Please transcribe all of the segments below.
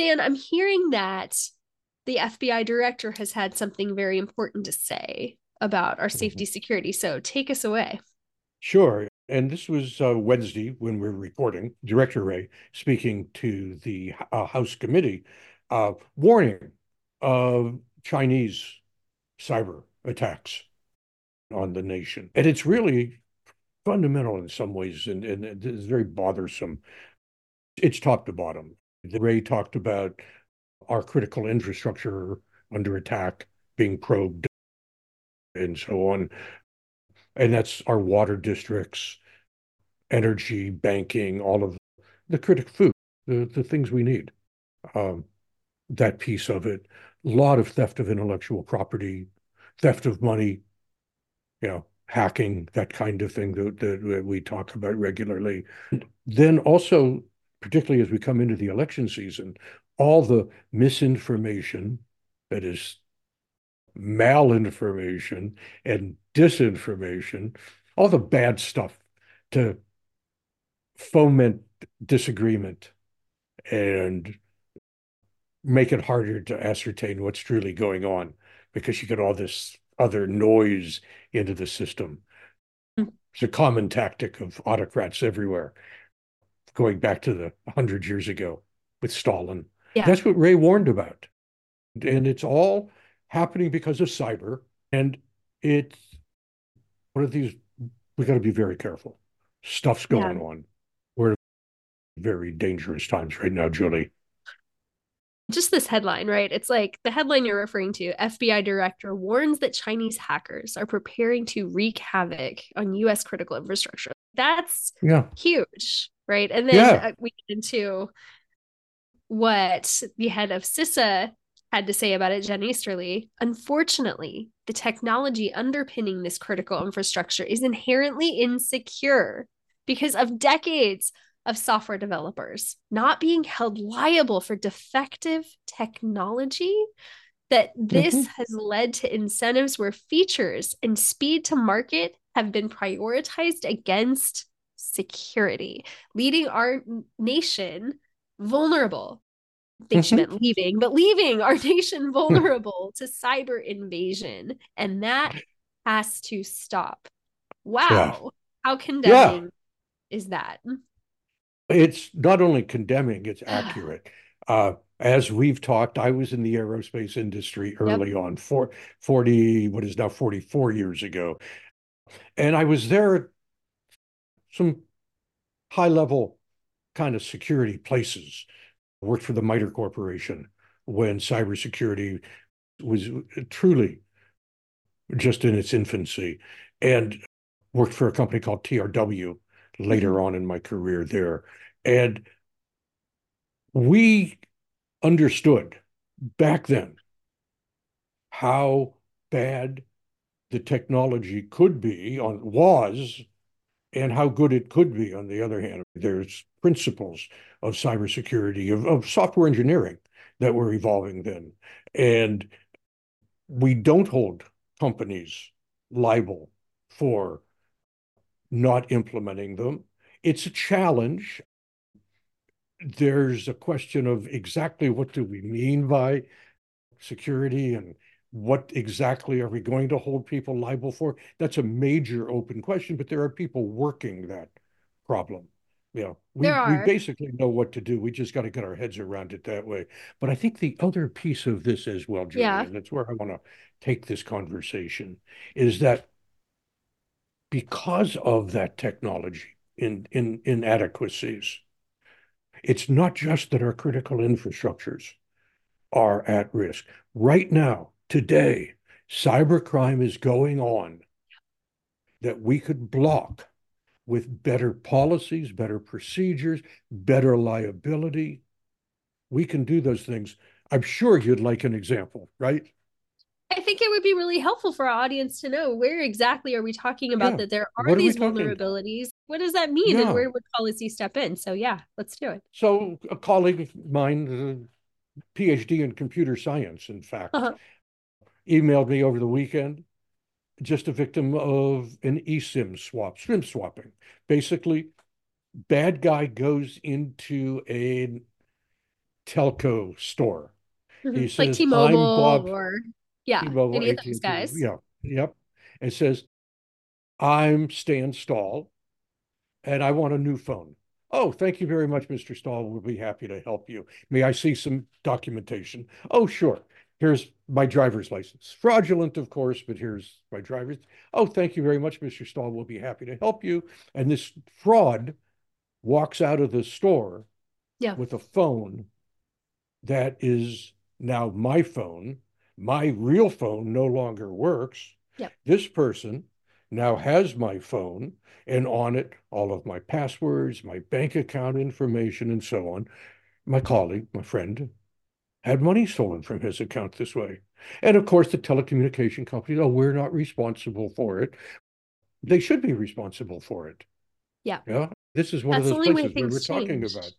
Stan, I'm hearing that the FBI director has had something very important to say about our safety mm-hmm. security. So take us away. Sure. And this was uh, Wednesday when we are recording, Director Wray speaking to the uh, House committee, uh, warning of Chinese cyber attacks on the nation. And it's really fundamental in some ways, and, and it's very bothersome. It's top to bottom. Wray talked about our critical infrastructure under attack being probed and so on. And that's our water districts, energy, banking, all of the critical food, the, the things we need. Um, that piece of it. A lot of theft of intellectual property, theft of money, you know, hacking, that kind of thing that, that we talk about regularly. Then also, particularly as we come into the election season, all the misinformation that is malinformation and disinformation, all the bad stuff to foment disagreement and make it harder to ascertain what's truly going on because you get all this other noise into the system. Mm. It's a common tactic of autocrats everywhere, going back to the 100 years ago with Stalin. Yeah. That's what Wray warned about. And it's all happening because of cyber. And it's one of these, we got to be very careful. Stuff's going yeah. on. We're very dangerous times right now, Julie just this headline, right? It's like the headline you're referring to FBI director warns that Chinese hackers are preparing to wreak havoc on US critical infrastructure. That's yeah. huge, right? And then yeah. Uh, we get into what the head of CISA had to say about it, Jen Easterly. Unfortunately, the technology underpinning this critical infrastructure is inherently insecure because of decades of software developers not being held liable for defective technology that this mm-hmm. has led to incentives where features and speed to market have been prioritized against security, leading our nation vulnerable. I think mm-hmm. she meant leaving, but leaving our nation vulnerable to cyber invasion. And that has to stop. Wow. Yeah. How condemning yeah. is that? It's not only condemning, it's accurate. Uh, as we've talked, I was in the aerospace industry early yep. on, for 40, what is now 44 years ago. And I was there some high level kind of security places. I worked for the MITRE Corporation when cybersecurity was truly just in its infancy, and worked for a company called TRW later mm-hmm. on in my career there. And we understood back then how bad the technology could be on was and how good it could be on the other hand. There's principles of cybersecurity of, of software engineering that were evolving then. And we don't hold companies liable for not implementing them. It's a challenge. There's a question of exactly what do we mean by security and what exactly are we going to hold people liable for? That's a major open question, but there are people working that problem. You know, we, we basically know what to do. We just got to get our heads around it that way. But I think the other piece of this as well, Julie, yeah. and that's where I want to take this conversation, is that because of that technology in in inadequacies, it's not just that our critical infrastructures are at risk. Right now, today, cybercrime is going on that we could block with better policies, better procedures, better liability. We can do those things. I'm sure you'd like an example, right? I think it would be really helpful for our audience to know where exactly are we talking about yeah. that there are these vulnerabilities. What does that mean, yeah. and where would policy step in? So yeah, let's do it. So a colleague of mine, PhD in computer science, in fact, uh-huh. Emailed me over the weekend. Just a victim of an eSIM swap, SIM swapping. Basically, bad guy goes into a telco store. Mm-hmm. He says, like T-Mobile Bob, or yeah, T-Mobile, any of those guys. Yeah, yep. And says, I'm Stan Stahl, and I want a new phone. Oh, thank you very much, Mr. Stahl. We'll be happy to help you. May I see some documentation? Oh, sure. Here's my driver's license. Fraudulent, of course, but here's my driver's. Oh, thank you very much, Mr. Stahl. We'll be happy to help you. And this fraud walks out of the store yeah. with a phone that is now my phone. My real phone no longer works. This person now has my phone and on it all of my passwords, my bank account information, and so on. My colleague, my friend, had money stolen from his account this way. And of course, the telecommunication companies, oh, we're not responsible for it. They should be responsible for it. Yeah. Yeah. This is one That's of those places where we're talking about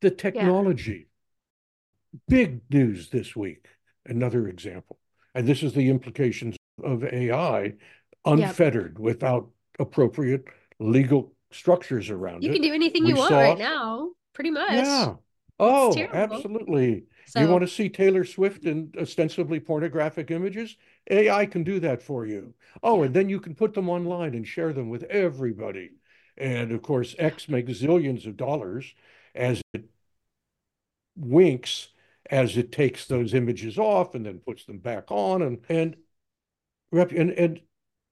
the technology. Yeah. Big news this week. Another example. And this is the implications of AI unfettered without appropriate legal structures around you it. You can do anything we you want right now, pretty much. Yeah. Oh, absolutely. So, you want to see Taylor Swift in ostensibly pornographic images? AI can do that for you. Oh, yeah. and then you can put them online and share them with everybody. And of course, X makes zillions of dollars as it winks as it takes those images off and then puts them back on and and and, and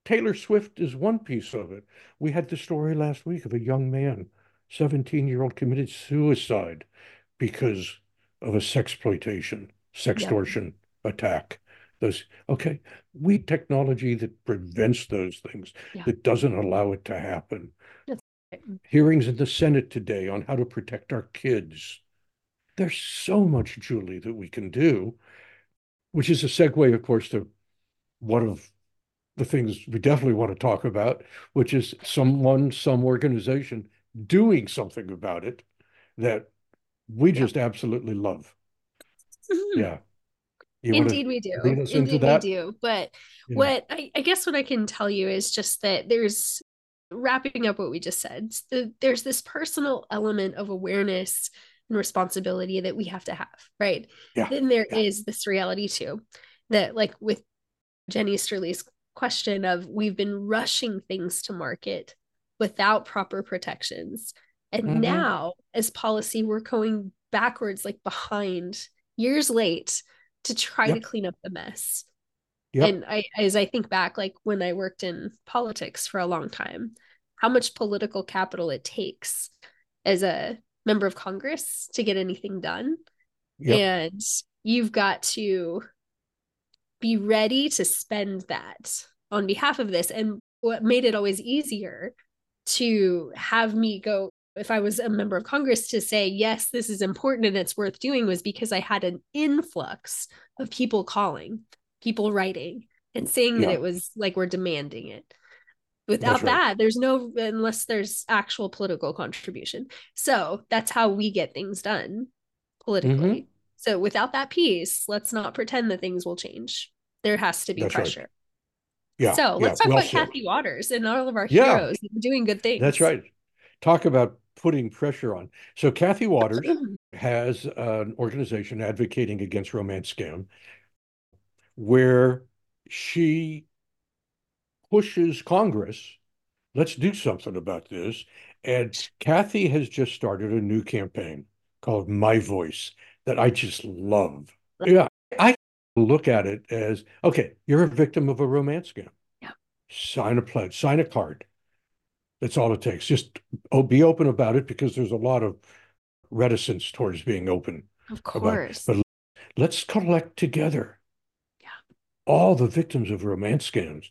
Taylor Swift is one piece of it. We had the story last week of a young man, 17 year old, committed suicide because of a sexploitation, sextortion yep. attack. Those okay, we technology that prevents those things, yeah. that doesn't allow it to happen. Hearings in the Senate today on how to protect our kids. There's so much, Julie, that we can do, which is a segue, of course, to one of the things we definitely want to talk about, which is someone, some organization doing something about it that we just yeah. absolutely love. Mm-hmm. Yeah. You Indeed, we do. Indeed, we do. But yeah. what I, I, guess what I can tell you is just that there's wrapping up what we just said. The, there's this personal element of awareness and responsibility that we have to have, right? Yeah. Then there yeah. is this reality too, that like with Jenny Easterly's question of we've been rushing things to market without proper protections. And mm-hmm. now, as policy, we're going backwards, like behind years late to try yep. to clean up the mess. Yep. And I, as I think back, like when I worked in politics for a long time, how much political capital it takes as a member of Congress to get anything done. Yep. And you've got to be ready to spend that on behalf of this. And what made it always easier to have me go, if I was a member of Congress, to say, yes, this is important and it's worth doing was because I had an influx of people calling, people writing, and saying yeah. that it was like we're demanding it. Without right. that, there's no, unless there's actual political contribution. So that's how we get things done politically. Mm-hmm. So without that piece, let's not pretend that things will change. There has to be That's pressure. Right. Yeah. So let's yeah, talk well about said. Kathy Waters and all of our heroes yeah. doing good things. That's right. Talk about putting pressure on. So Kathy Waters has an organization advocating against romance scam where she pushes Congress, let's do something about this. And Kathy has just started a new campaign called My Voice that I just love. Yeah, I look at it as okay, you're a victim of a romance scam. Yeah. Sign a pledge, sign a card. That's all it takes. Just be open about it because there's a lot of reticence towards being open. Of course. But let's collect together. Yeah. All the victims of romance scams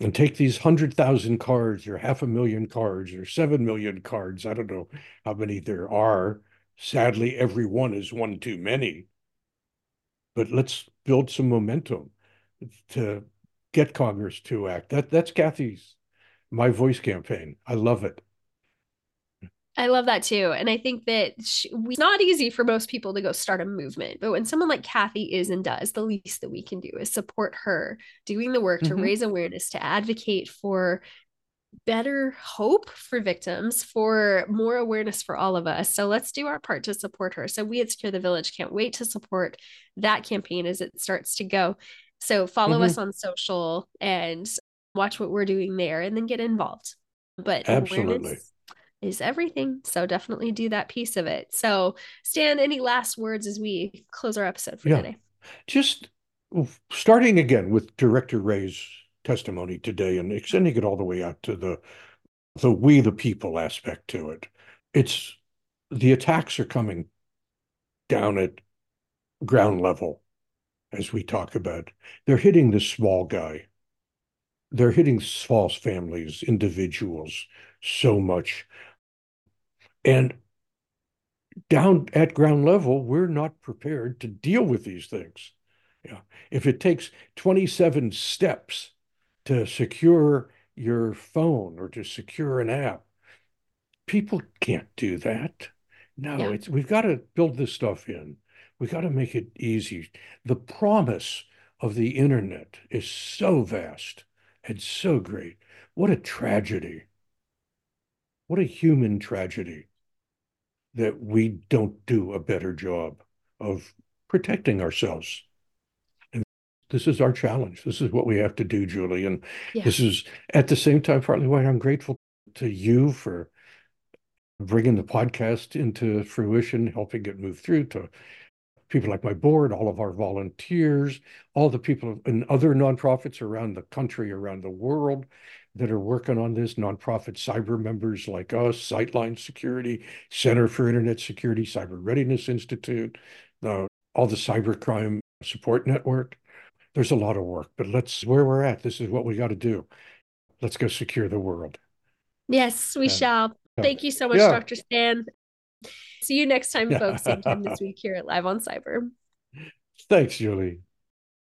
and take these 100,000 cards or half a million cards or 7 million cards. I don't know how many there are. Sadly, every one is one too many. But let's build some momentum to get Congress to act. That that's Kathy's my voice campaign. I love it. I love that too. And I think that she, it's not easy for most people to go start a movement. But when someone like Kathy is and does, the least that we can do is support her doing the work mm-hmm. to raise awareness, to advocate for better hope for victims, for more awareness for all of us. So let's do our part to support her. So we at Secure the Village can't wait to support that campaign as it starts to go. So follow mm-hmm. us on social and watch what we're doing there and then get involved. But absolutely is everything. So definitely do that piece of it. So Stan, any last words as we close our episode for yeah. today? Just starting again with Director Wray's testimony today and extending it all the way out to the the we the people aspect to it. It's the attacks are coming down at ground level as we talk about. They're hitting the small guy. They're hitting false families, individuals so much. And down at ground level, we're not prepared to deal with these things. Yeah. If it takes 27 steps to secure your phone or to secure an app, people can't do that. No, yeah. it's we've got to build this stuff in. We've got to make it easy. The promise of the internet is so vast and so great. What a tragedy. What a human tragedy that we don't do a better job of protecting ourselves. And this is our challenge. This is what we have to do, Julie. And yeah. this is at the same time partly why I'm grateful to you for bringing the podcast into fruition, helping it move through to people like my board, all of our volunteers, all the people in other nonprofits around the country, around the world that are working on this, nonprofit cyber members like us, Sightline Security, Center for Internet Security, Cyber Readiness Institute, uh, all the cybercrime support network. There's a lot of work, but let's where we're at. This is what we got to do. Let's go secure the world. Yes, we shall. Thank you so much, yeah. Dr. Stan. See you next time, folks. Same time this week here at Live on Cyber. Thanks, Julie.